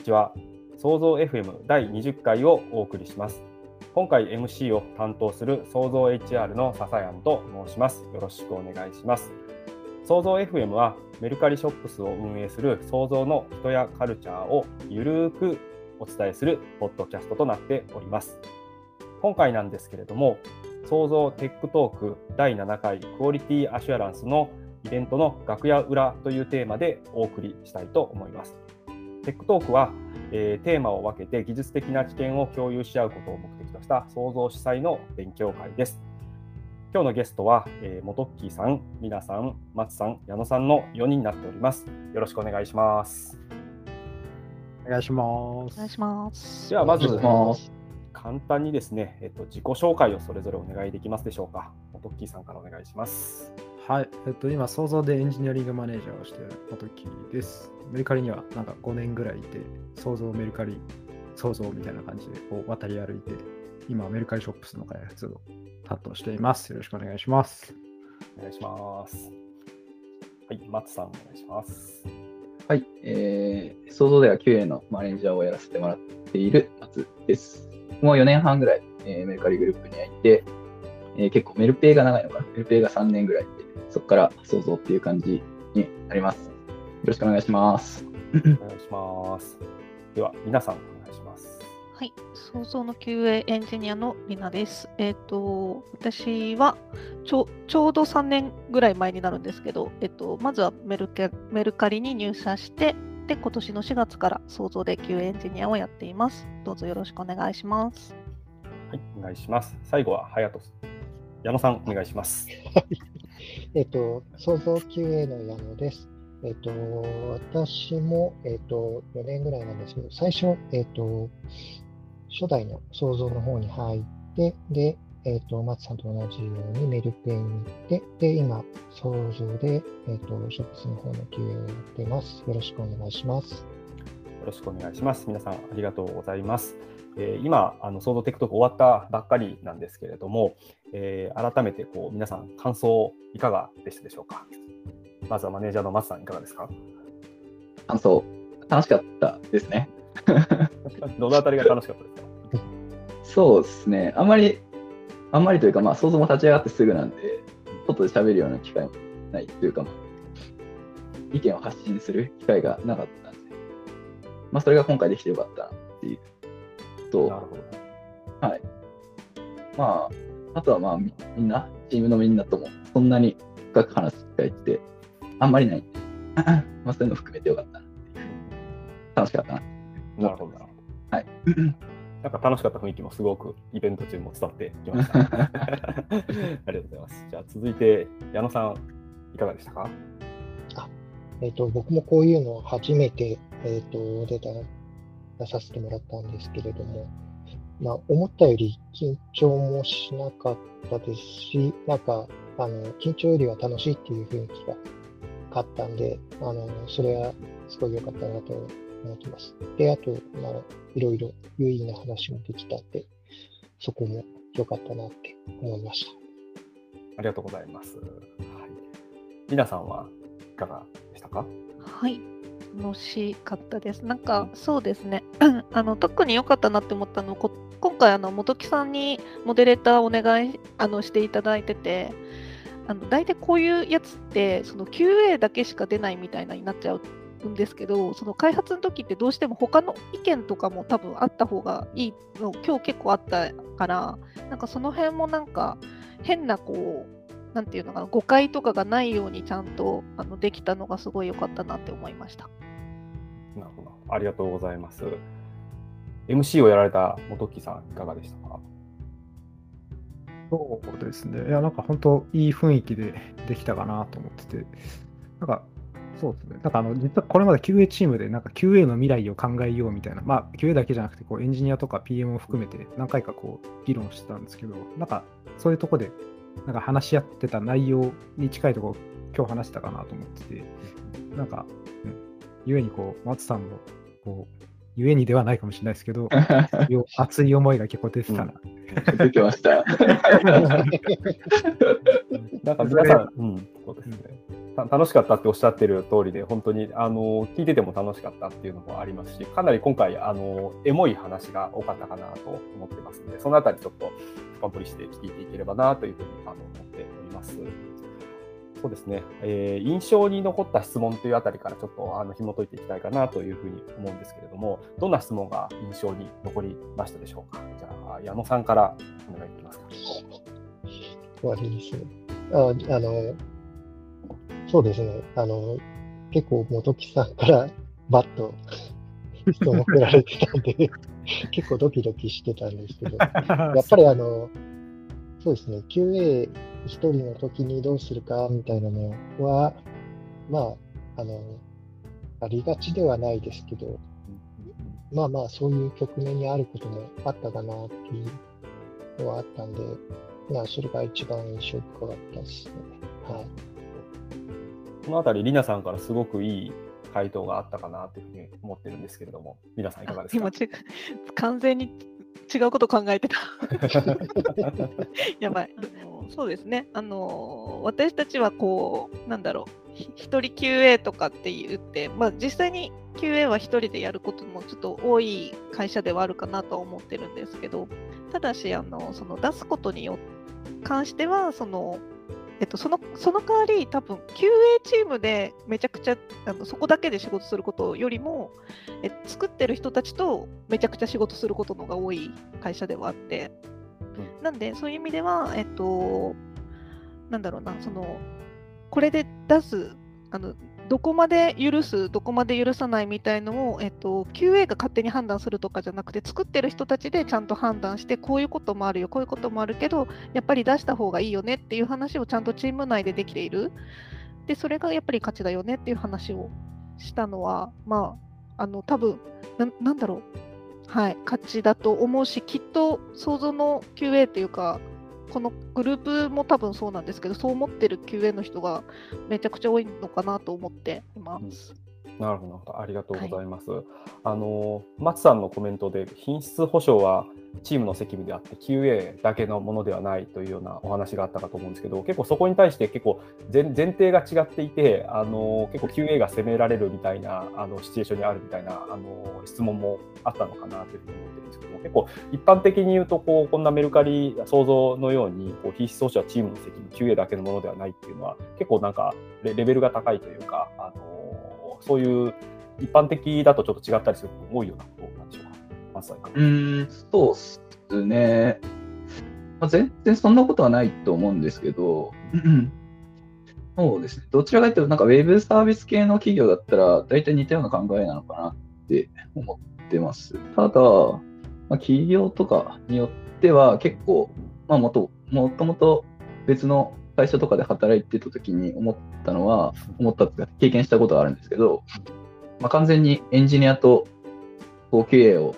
こんにちは。創造 FM 第20回をお送りします。今回 MC を担当する創造 HR の笹山と申します。よろしくお願いします。創造 FM はメルカリショップスを運営するソウゾウの人やカルチャーをゆるーくお伝えするポッドキャストとなっております。今回なんですけれども、ソウゾウ Tech Talk 第7回 Quality Assurance のイベントの楽屋裏というテーマでお送りしたいと思います。Tech Talk は、えー、テーマを分けて技術的な知見を共有し合うことを目的とした創造主催の勉強会です。今日のゲストは、えー、モトッキーさん、ミナさん、松さん、矢野さんの4人になっております。よろしくお願いします。お願いします。お願いします。ではまず簡単にですね、えっと自己紹介をそれぞれお願いできますでしょうか。モトッキーさんからお願いします。はい、えっと、今、想像でエンジニアリングマネージャーをしている元木です。メルカリにはなんか5年ぐらいいて、想像メルカリ、想像みたいな感じでこう渡り歩いて、今、メルカリショップスの開発を担当しています。よろしくお願いします。お願いします。はい、松さん、お願いします。はい、えー、想像では QA のマネージャーをやらせてもらっている松です。もう4年半ぐらい、えー、メルカリグループにはいて、えー、結構メルペイが長いのかな。メルペイが3年ぐらいで、そこから想像っていう感じになります。よろしくお願いします。お願いします。では、皆さん、お願いします。はい、想像の QA エンジニアのりなです。えっ、ー、と、私はちょちょうど3年ぐらい前になるんですけど、えっ、ー、と、まずはメルケメルカリに入社して、で、今年の4月から想像で QA エンジニアをやっています。どうぞよろしくお願いします。はい、お願いします。最後は、隼人矢野さん、お願いします。えっと、創造 QA の矢野です。えっと、私も、えっと、4年ぐらいなんですけど、最初、えっと、初代の創造の方に入って、で、えっと、松さんと同じようにメルペイに行って、で、今、創造で、えっと、ショップスの方の QA をやっています。よろしくお願いします。よろしくお願いします。皆さん、ありがとうございます。えー、今、あの、ソードテクトーク終わったばっかりなんですけれども、えー、改めてこう皆さん、感想いかがでしたでしょうか？まずはマネージャーの松さん、いかがですか？感想、楽しかったですね。どのあたりが楽しかったですか？そうですね、あんまり、あんまりというか、まあ、想像も立ち上がってすぐなんで、外で喋るような機会もないというか、意見を発信する機会がなかったんで、まあ、それが今回できてよかったなっていうと、なるほどはい。まあ、あとはまあみんな、チームのみんなともそんなに深く話す機会ってあんまりないんで、まあそういうの含めてよかったな楽しかったな。なるほど。はい。なんか楽しかった雰囲気もすごくイベント中も伝わってきました。ありがとうございます。じゃあ続いて矢野さんいかがでしたか？あ、えっ、ー、と僕もこういうのを初めてえっ、ー、と出た出させてもらったんですけれども、まあ、思ったより緊張もしなかったですし、なんか、あの、緊張よりは楽しいっていう雰囲気があったんで、あの、それはすごい良かったなと思ってます。で、あと、まあ、いろいろ有意義な話もできたんで、そこも良かったなって思いました。ありがとうございます。はい。皆さんはいかがでしたか？はい。楽しかったです。なんかそうですね、あの特に良かったなって思ったのこ今回あの本木さんにモデレーターお願いあのしていただいてて、あの大体こういうやつってその QA だけしか出ないみたいなになっちゃうんですけど、その開発の時ってどうしても他の意見とかも多分あった方がいいの今日結構あったから、なんかその辺もなんか変なこうなんていうのかな誤解とかがないようにちゃんとあのできたのがすごい良かったなって思いました。なるほど。ありがとうございます。MC をやられた本木さん、いかがでしたか？そうですね。いや、なんか本当、いい雰囲気で できたかなと思ってて、なんか、そうですね。なんかあの、実はこれまで QA チームで、なんか QA の未来を考えようみたいな、まあ、QA だけじゃなくて、こうエンジニアとか PM を含めて何回かこう議論してたんですけど、なんか、そういうとこで、なんか話し合ってた内容に近いところ、今日話したかなと思ってて、なんか、ゆえにこう、松さんの、こう、ゆえにではないかもしれないですけど、熱い思いが結構出てたな。うん、出てました。なんか皆さん、うん、そうですね。楽しかったっておっしゃってる通りで、本当にあの聞いてても楽しかったっていうのもありますし、かなり今回、あのエモい話が多かったかなと思ってますので、そのあたりちょっと深掘りして聞いていければなというふうにあの思っております。そうですね、えー印象に残った質問というあたりからちょっとあの紐解いていきたいかなというふうに思うんですけれども、どんな質問が印象に残りましたでしょうか？じゃあ、矢野さんからお願いできますか？終わりですね。ああの、そうですね。あの、結構、元木さんからバッと質問振られてたんで、結構ドキドキしてたんですけど、やっぱりあの、そうですね、QA 一人の時にどうするかみたいなのは、まあ、あの、ありがちではないですけど、まあまあ、そういう局面にあることもあったかなっていうのはあったんで、まあ、それが一番印象深かったですね。はい。このあたり、りなさんからすごくいい回答があったかなというふうに思ってるんですけれども、りなさんいかがですか？完全に違うこと考えてた。やばい。そうですね。あの私たちはこうなんだろうひ一人 QA とかって言って、まあ実際に QA は一人でやることもちょっと多い会社ではあるかなとは思ってるんですけど、ただしあのその出すことによ関してはそのえっと、そのその代わり、多分 QA チームでめちゃくちゃあのそこだけで仕事することよりも、え作ってる人たちとめちゃくちゃ仕事することのが多い会社ではあって、なんで、そういう意味では、えっと、なんだろうな、その、これで出す、あの、どこまで許す、どこまで許さないみたいのを、えっと、QA が勝手に判断するとかじゃなくて、作ってる人たちでちゃんと判断して、こういうこともあるよ、こういうこともあるけど、やっぱり出した方がいいよねっていう話をちゃんとチーム内でできている。で、それがやっぱり価値だよねっていう話をしたのは、まあ、あの、多分なんだろう。はい、価値だと思うし、きっと想像の QA っていうか、このグループも多分そうなんですけど、そう思ってる QA の人がめちゃくちゃ多いのかなと思っています。うんなるほど、ありがとうございます。あの松さんのコメントで品質保証はチームの責務であって QA だけのものではないというようなお話があったかと思うんですけど、結構そこに対して結構前前提が違っていて、あの結構 QA が責められるみたいなあのシチュエーションにあるみたいなあの質問もあったのかなというふうに思ってるんですけども、結構一般的に言うとこうこんなメルカリ想像のようにこう品質保証はチームの責務 QA だけのものではないっていうのは結構なんかレレベルが高いというか、あのそういう一般的だとちょっと違ったりすることも多いようなことなんでしょうか。まさにうーん、そうっすね。まあ、全然そんなことはないと思うんですけど、うんそうですね。どちらかというと、なんかウェブサービス系の企業だったら、大体似たような考えなのかなって思ってます。ただ、まあ、企業とかによっては結構、まあ、もともと別の会社とかで働いてた時に思ったのは、思った経験したことがあるんですけど、まあ、完全にエンジニアとこう QA を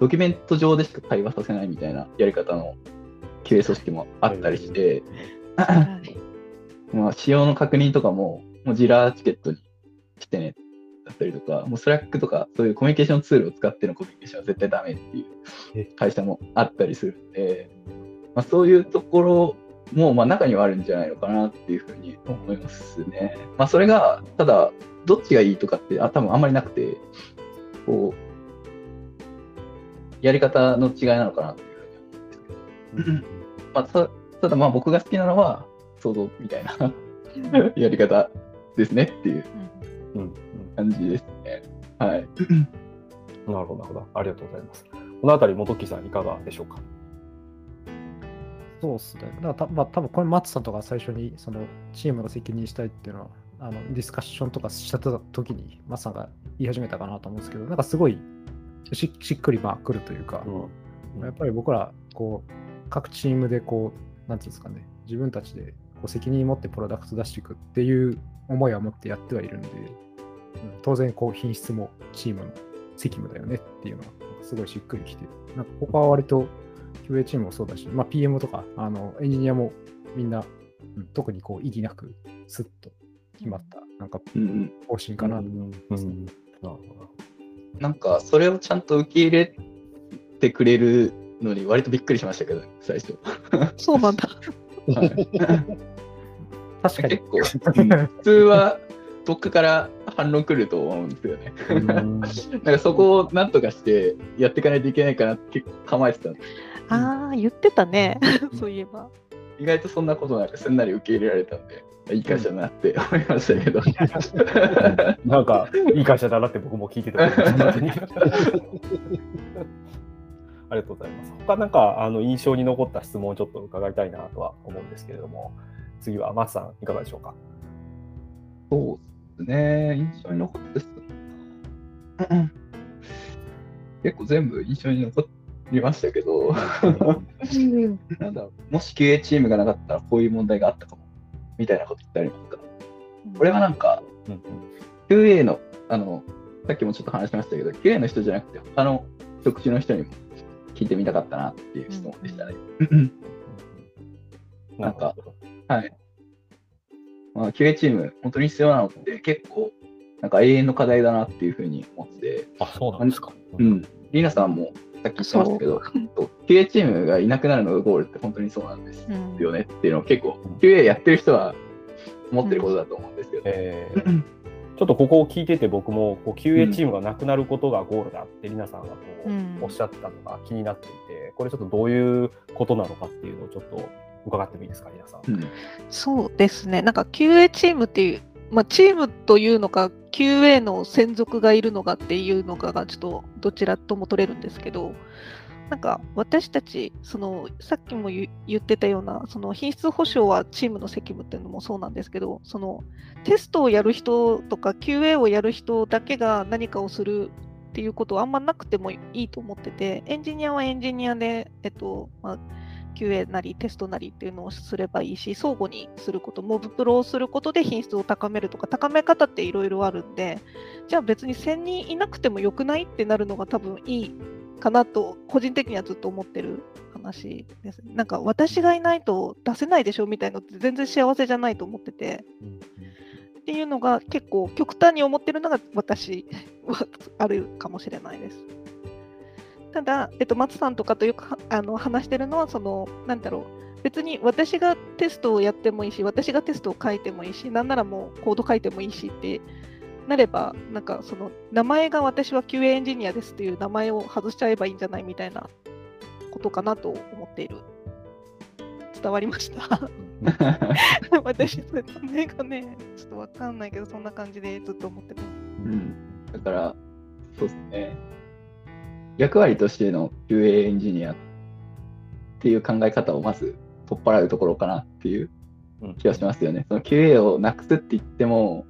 ドキュメント上でしか会話させないみたいなやり方の QA 組織もあったりして、はい。まあ、仕様の確認とかも、もう Jira チケットにしてね、だったりとか、もう Slack とか、そういうコミュニケーションツールを使ってのコミュニケーションは絶対ダメっていう会社もあったりするんで、まあ、そういうところも、まあ、中にはあるんじゃないのかなっていうふうに思いますね。まあ、それが、ただ、どっちがいいとかって、あ多分あんまりなくて、こう、やり方の違いなのかなっていうふうに思うんですけど、まあ、たただまあ僕が好きなのは想像みたいなやり方ですねっていう感じですね。はい。なるほど、なるほど。ありがとうございます。このあたり、元木さん、いかがでしょうか？そうっすね。だからた、まあ、多分これ、松さんとか最初に、その、チームの責任したいっていうのは、あの、ディスカッションとかした時に、松さんが言い始めたかなと思うんですけど、なんかすごいし、しっくり、まあ、来るというか、うんやっぱり僕ら、こう、各チームで、こう、なんていうんですかね、自分たちでこう責任を持ってプロダクト出していくっていう思いは持ってやってはいるんで、うん当然、こう、品質もチームの責務だよねっていうのは、すごいしっくりきて、なんかここは割と QA チームもそうだし、まあ、PM とか、あの、エンジニアもみんな、うん特にこう、意義なく、スッと決まった、なんか、方針かなと。うんうんなるほど。なんかそれをちゃんと受け入れてくれるのに割とびっくりしましたけど、最初。そうなんだ。はい 確かに結。構、う ん普通はどっかから反論来ると思うんですよね。うんなんかそこをなんとかしてやっていかないといけないかなって結構構えてたんでああ、言ってたね。そういえば。意外とそんなことなくすんなり受け入れられたんで、いい会社だなって思いましたけど。なんか、いい会社だなって僕も聞いてた。ありがとうございます。他なんかあの印象に残った質問をちょっと伺いたいなとは思うんですけれども、次は松さん、いかがでしょうか？そうですね、印象に残ったです。結構全部印象に残りましたけど、なんだろうもし QA チームがなかったらこういう問題があったかも、みたいなことってありますかこれはなんか、うんうん QA の、あの、さっきもちょっと話しましたけど、QA の人じゃなくて、他の職種の人にも聞いてみたかったなっていう質問でしたね。なんかはい。まあ、QA チーム、本当に必要なのって結構、なんか永遠の課題だなっていうふうに思ってて、あ、そうなんですか。うん。リーナさんもさっき言ってましたけど、QA チームがいなくなるのがゴールって本当にそうなんですうんよねっていうのを結構うん、QA やってる人は思ってることだと思うんですけど。えー。ちょっとここを聞いてて僕もこう QA チームがなくなることがゴールだってりなさんがこううん。おっしゃったのが気になっていて、これちょっとどういうことなのかっていうのをちょっと伺ってもいいですか、皆さん。うん。そうですね。なんか QA チームっていう、まあ、チームというのか、QA の専属がいるのかっていうのかが、ちょっとどちらとも取れるんですけど、なんか私たち、そのさっきも言ってたような、その品質保証はチームの責務っていうのもそうなんですけど、そのテストをやる人とか QA をやる人だけが何かをするっていうことはあんまなくてもいいと思ってて、エンジニアはエンジニアで、えっとまあ、QA なりテストなりっていうのをすればいいし、相互にすること、モブプロをすることで品質を高めるとか、高め方っていろいろあるんで、じゃあ別に1000人いなくてもよくないってなるのが多分いいかなと、個人的にはずっと思ってる話です。なんか私がいないと出せないでしょみたいなのって全然幸せじゃないと思ってて、っていうのが結構極端に思ってるのが私はあるかもしれないです。ただ、えっと、松さんとかとよくはあの話してるのはそのなんだろう別に私がテストをやってもいいし私がテストを書いてもいいしなんならもうコード書いてもいいしってなればなんかその名前が私は QA エンジニアですっていう名前を外しちゃえばいいんじゃないみたいなことかなと思っている。伝わりました？私、それ名前がね、ちょっとわかんないけど、そんな感じでずっと思ってます。うんだから、そうですね。役割としての QA エンジニアっていう考え方をまず取っ払うところかなっていううん気がしますよね。その QA をなくすって言っても、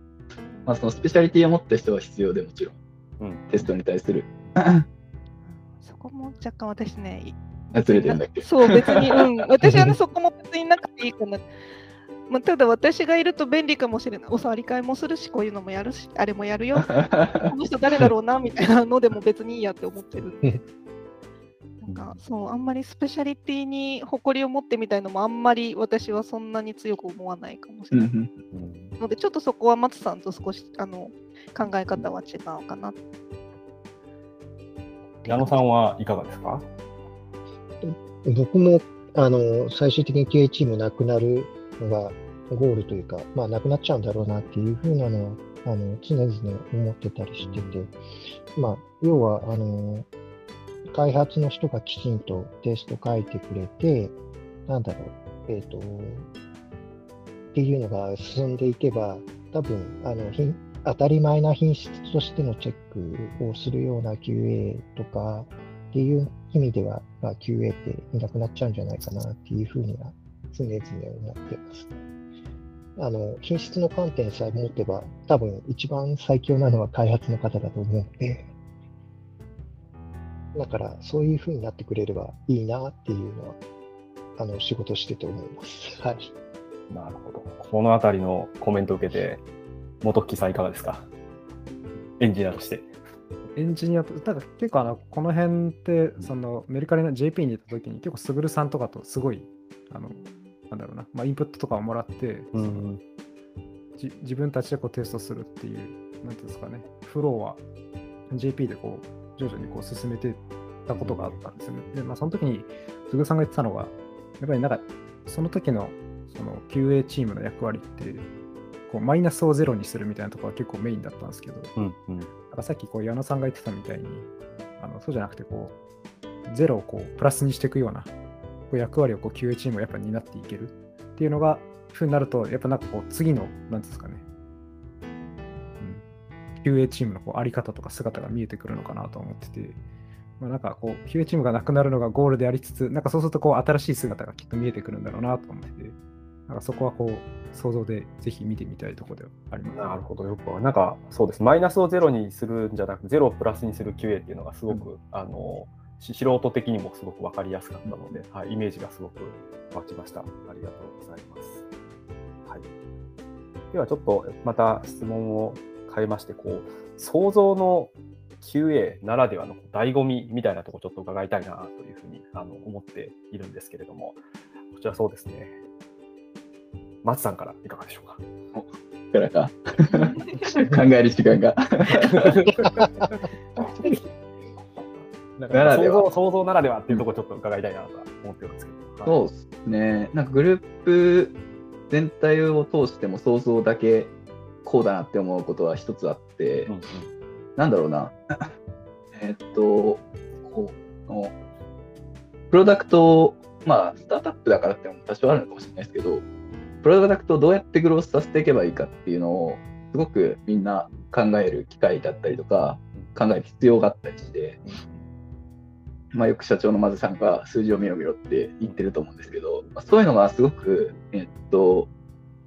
まあ、そのスペシャリティを持った人は必要でもちろん、うんテストに対する。そこも若干私ね、いあずれてんだっけ？そう、別に、うん、私はね、そこも別になくていいかな。まあ、ただ私がいると便利かもしれない。お触り会もするし、こういうのもやるし、あれもやるよ。この人誰だろうなみたいなのでも別にいいやって思ってる。なんかそう、あんまりスペシャリティに誇りを持ってみたいのもあんまり私はそんなに強く思わないかもしれない。ので、ちょっとそこは松さんと少しあの考え方は違うかな。矢野さんはいかがですか？僕もあの最終的に QA チームなくなるのがゴールというか、まあ、なくなっちゃうんだろうなっていうふうなのはあの常々思ってたりしてて、まあ、要はあの開発の人がきちんとテスト書いてくれて、なんだろう、えっ、と、っていうのが進んでいけば、多分あの品当たり前な品質としてのチェックをするような QA とかっていう意味では、まあ、QA っていなくなっちゃうんじゃないかなっていうふうには常々思ってます。あの品質の観点さえ持てば、多分一番最強なのは開発の方だと思うんで、だからそういうふうになってくれればいいなっていうのは、あの仕事してて思います。はい。なるほど。このあたりのコメントを受けて、元木さんいかがですか？エンジニアとして。エンジニアと、ただ結構あの、この辺って、そのメルカリの JP に行った時に結構すぐるさんとかとすごい、あの、なんだろうな、まあ、インプットとかをもらって、そのじ自分たちでこうテストするっていう、なんていうんですかね、フローは JP でこう、徐々にこう進めてたことがあったんですよね。で、まあ、その時に、すぐるさんが言ってたのが、やっぱりなんか、その時の、その QA チームの役割って、こうマイナスをゼロにするみたいなところが結構メインだったんですけど、うんうんなんかさっきこう矢野さんが言ってたみたいに、あのそうじゃなくてこう、ゼロをこうプラスにしていくような役割をこう QA チームがやっぱ担っていけるっていうのが、ふうになると、やっぱなんかこう次の、なんですかね、うん、QA チームのこうあり方とか姿が見えてくるのかなと思ってて、まあ、なんかこう QA チームがなくなるのがゴールでありつつ、なんかそうするとこう新しい姿がきっと見えてくるんだろうなと思ってて、なんかそこはこう想像でぜひ見てみたいところではあります、なるほど、よくわなんかそうです、マイナスをゼロにするんじゃなく、ゼロをプラスにする QA っていうのがすごく、あのし素人的にもすごく分かりやすかったので、はい、イメージがすごく湧きました。ありがとうございます。はい、ではちょっとまた質問を変えまして、こう想像の QA ならではの醍醐味みたいなところちょっと伺いたいなというふうにあの思っているんですけれども、こちらそうですね。松さんからいかがでしょうか？からか？考える時間が。なんか想像想像ならではっていうところちょっと伺いたいなとは思ってるんですけど。そうですね。なんかグループ全体を通しても想像だけこうだなって思うことは一つあって、うんうんなんだろうな。えーっと、こうの、プロダクトを、まあ、スタートアップだからってのも多少あるのかもしれないですけど、プロダクトをどうやってグロースさせていけばいいかっていうのを、すごくみんな考える機会だったりとか、考える必要があったりして、まあ、よく社長のマズさんが数字を見ろ見ろって言ってると思うんですけど、まあ、そういうのがすごく、えっと、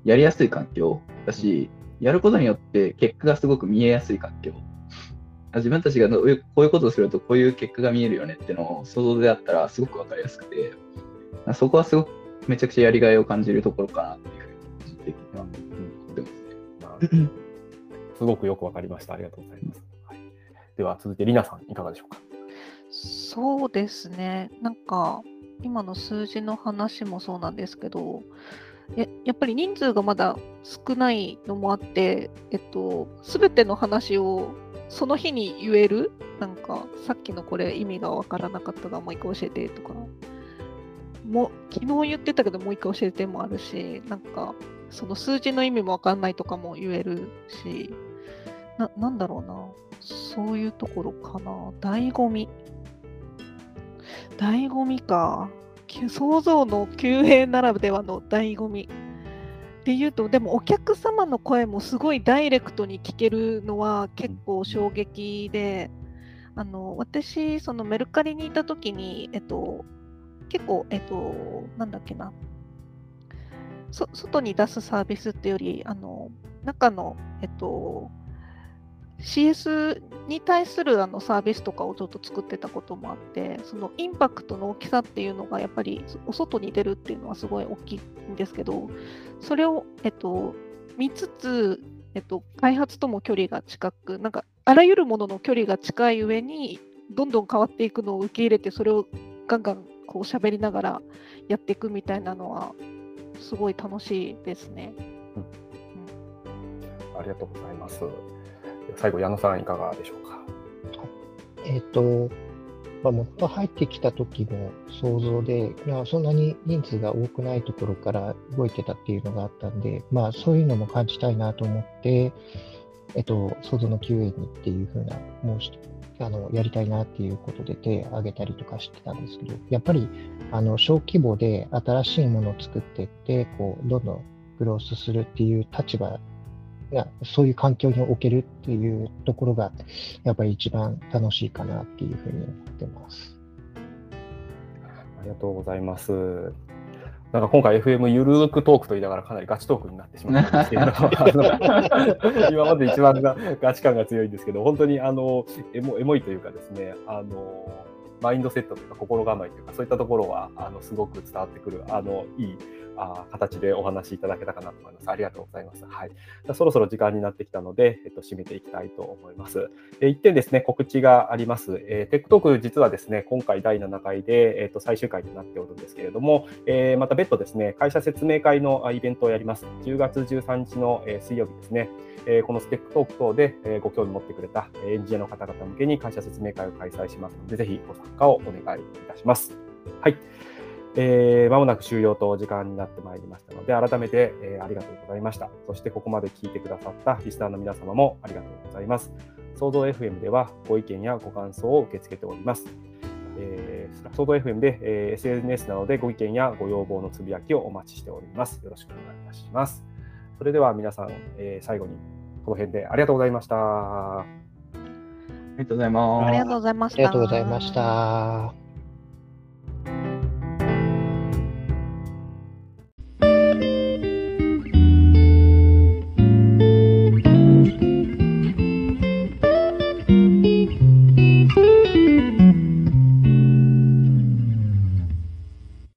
やりやすい環境だし、やることによって結果がすごく見えやすい環境。自分たちがこういうことをするとこういう結果が見えるよねっていうのを想像であったらすごくわかりやすくて、そこはすごくめちゃくちゃやりがいを感じるところかなっていうふうに個人的には思ってますね。すごくよくわかりました。ありがとうございます。では続いてりなさんいかがでしょうか？そうですね。なんか、今の数字の話もそうなんですけど、ややっぱり人数がまだ少ないのもあって、えっと、すべての話をその日に言える、なんか、さっきのこれ意味がわからなかったがもう一回教えてとか、も昨日言ってたけどもう一回教えてもあるし、なんか、その数字の意味もわかんないとかも言えるし、ななんだろうな、そういうところかな、醍醐味。醍醐味か。想像の救兵ならではの醍醐味。っていうと、でもお客様の声もすごいダイレクトに聞けるのは結構衝撃で、あの私、そのメルカリにいたときに、えっと、結構、えっと、なんだっけな、そ外に出すサービスっていうより、あの中の、えっと、CS に対するあのサービスとかをちょっと作ってたこともあって、そのインパクトの大きさっていうのがやっぱりお外に出るっていうのはすごい大きいんですけど、それを、えっと、見つつ、えっと、開発とも距離が近く、なんかあらゆるものの距離が近い上に、どんどん変わっていくのを受け入れて、それをガンガンこう喋りながらやっていくみたいなのは、すごい楽しいですね。ありがとうございます。最後、矢野さんいかがでしょうか？えっ、と、まあ、元入ってきた時の想像で、いやそんなに人数が多くないところから動いてたっていうのがあったんで、まあ、そういうのも感じたいなと思って、えっと、想像の QA にっていうふうな、もうあのやりたいなっていうことで手を挙げたりとかしてたんですけど、やっぱりあの小規模で新しいものを作っていって、こうどんどんグロースするっていう立場が、そういう環境に置けるっていうところが、やっぱり一番楽しいかなっていうふうに思ってます。ありがとうございます。なんか今回 FM ゆるくトークと言いながらかなりガチトークになってしまったんですけど今まで一番がガチ感が強いんですけど本当にあのエモエモいというかですねあのマインドセットというか心構えというかそういったところはあのすごく伝わってくるあのいいあ形でお話しいただけたかなと思います。ありがとうございます。はい。そろそろ時間になってきたので、えっと、締めていきたいと思います。で、1点ですね、告知があります。えー、 Tech Talk 実はですね、今回第7回で、えっと、最終回となっておるんですけれども、えー、また別途ですね、会社説明会のイベントをやります。10月13日の、え、水曜日ですね。え、この STech Talk 等で、え、ご興味持ってくれたエンジニアの方々向けに会社説明会を開催しますので、ぜひご参加をお願いいたします。はい。えー、間もなく終了と時間になってまいりましたので、改めて、えー、ありがとうございました。そしてここまで聞いてくださったリスナーの皆様もありがとうございます。創造 FM ではご意見やご感想を受け付けております。えー、創造 FM で、えー、SNS などでご意見やご要望のつぶやきをお待ちしております。よろしくお願いいたします。それでは皆さん、えー、最後にこの辺でありがとうございました。ありがとうございます。ありがとうございました。ありがとうございました。